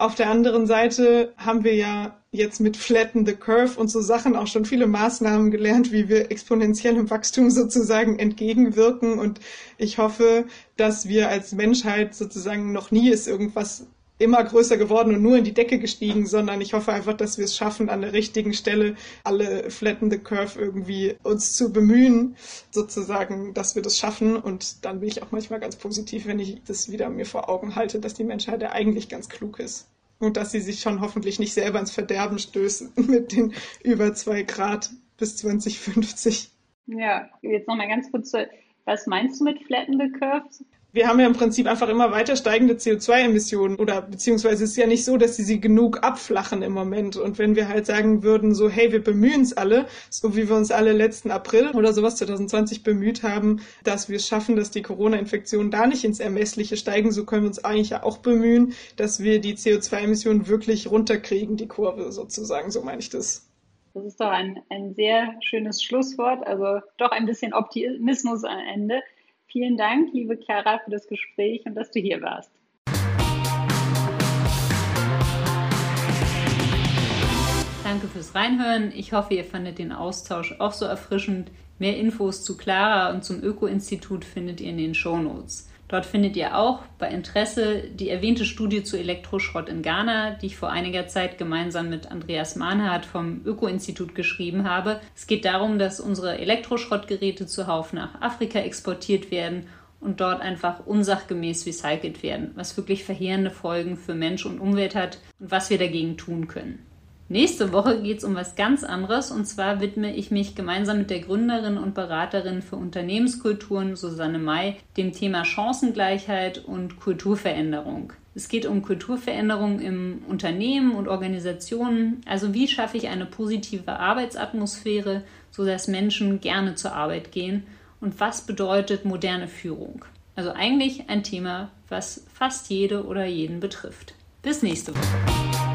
C: Auf der anderen Seite haben wir ja jetzt mit Flatten the Curve und so Sachen auch schon viele Maßnahmen gelernt, wie wir exponentiellem Wachstum sozusagen entgegenwirken. Und ich hoffe, dass wir als Menschheit sozusagen noch nie ist irgendwas immer größer geworden und nur in die Decke gestiegen, sondern ich hoffe einfach, dass wir es schaffen, an der richtigen Stelle alle Flatten the Curve irgendwie uns zu bemühen, sozusagen, dass wir das schaffen. Und dann bin ich auch manchmal ganz positiv, wenn ich das wieder mir vor Augen halte, dass die Menschheit ja eigentlich ganz klug ist. Und dass sie sich schon hoffentlich nicht selber ins Verderben stößt (laughs) mit den über zwei Grad bis 2050.
B: Ja, jetzt nochmal ganz kurz, was meinst du mit Flatten the Curve?
C: Wir haben ja im Prinzip einfach immer weiter steigende CO2-Emissionen oder beziehungsweise es ist ja nicht so, dass sie sie genug abflachen im Moment. Und wenn wir halt sagen würden, so, hey, wir bemühen es alle, so wie wir uns alle letzten April oder sowas 2020 bemüht haben, dass wir es schaffen, dass die Corona-Infektionen da nicht ins Ermessliche steigen, so können wir uns eigentlich ja auch bemühen, dass wir die CO2-Emissionen wirklich runterkriegen, die Kurve sozusagen, so meine ich das.
B: Das ist doch ein, ein sehr schönes Schlusswort, also doch ein bisschen Optimismus am Ende. Vielen Dank, liebe Clara, für das Gespräch und dass du hier warst. Danke fürs Reinhören. Ich hoffe, ihr fandet den Austausch auch so erfrischend. Mehr Infos zu Clara und zum Öko-Institut findet ihr in den Show Notes. Dort findet ihr auch bei Interesse die erwähnte Studie zu Elektroschrott in Ghana, die ich vor einiger Zeit gemeinsam mit Andreas Mahnhardt vom Öko-Institut geschrieben habe. Es geht darum, dass unsere Elektroschrottgeräte zuhauf nach Afrika exportiert werden und dort einfach unsachgemäß recycelt werden, was wirklich verheerende Folgen für Mensch und Umwelt hat und was wir dagegen tun können. Nächste Woche geht es um was ganz anderes und zwar widme ich mich gemeinsam mit der Gründerin und Beraterin für Unternehmenskulturen Susanne May dem Thema Chancengleichheit und Kulturveränderung. Es geht um Kulturveränderung im Unternehmen und Organisationen. Also wie schaffe ich eine positive Arbeitsatmosphäre, sodass Menschen gerne zur Arbeit gehen? Und was bedeutet moderne Führung? Also eigentlich ein Thema, was fast jede oder jeden betrifft. Bis nächste Woche.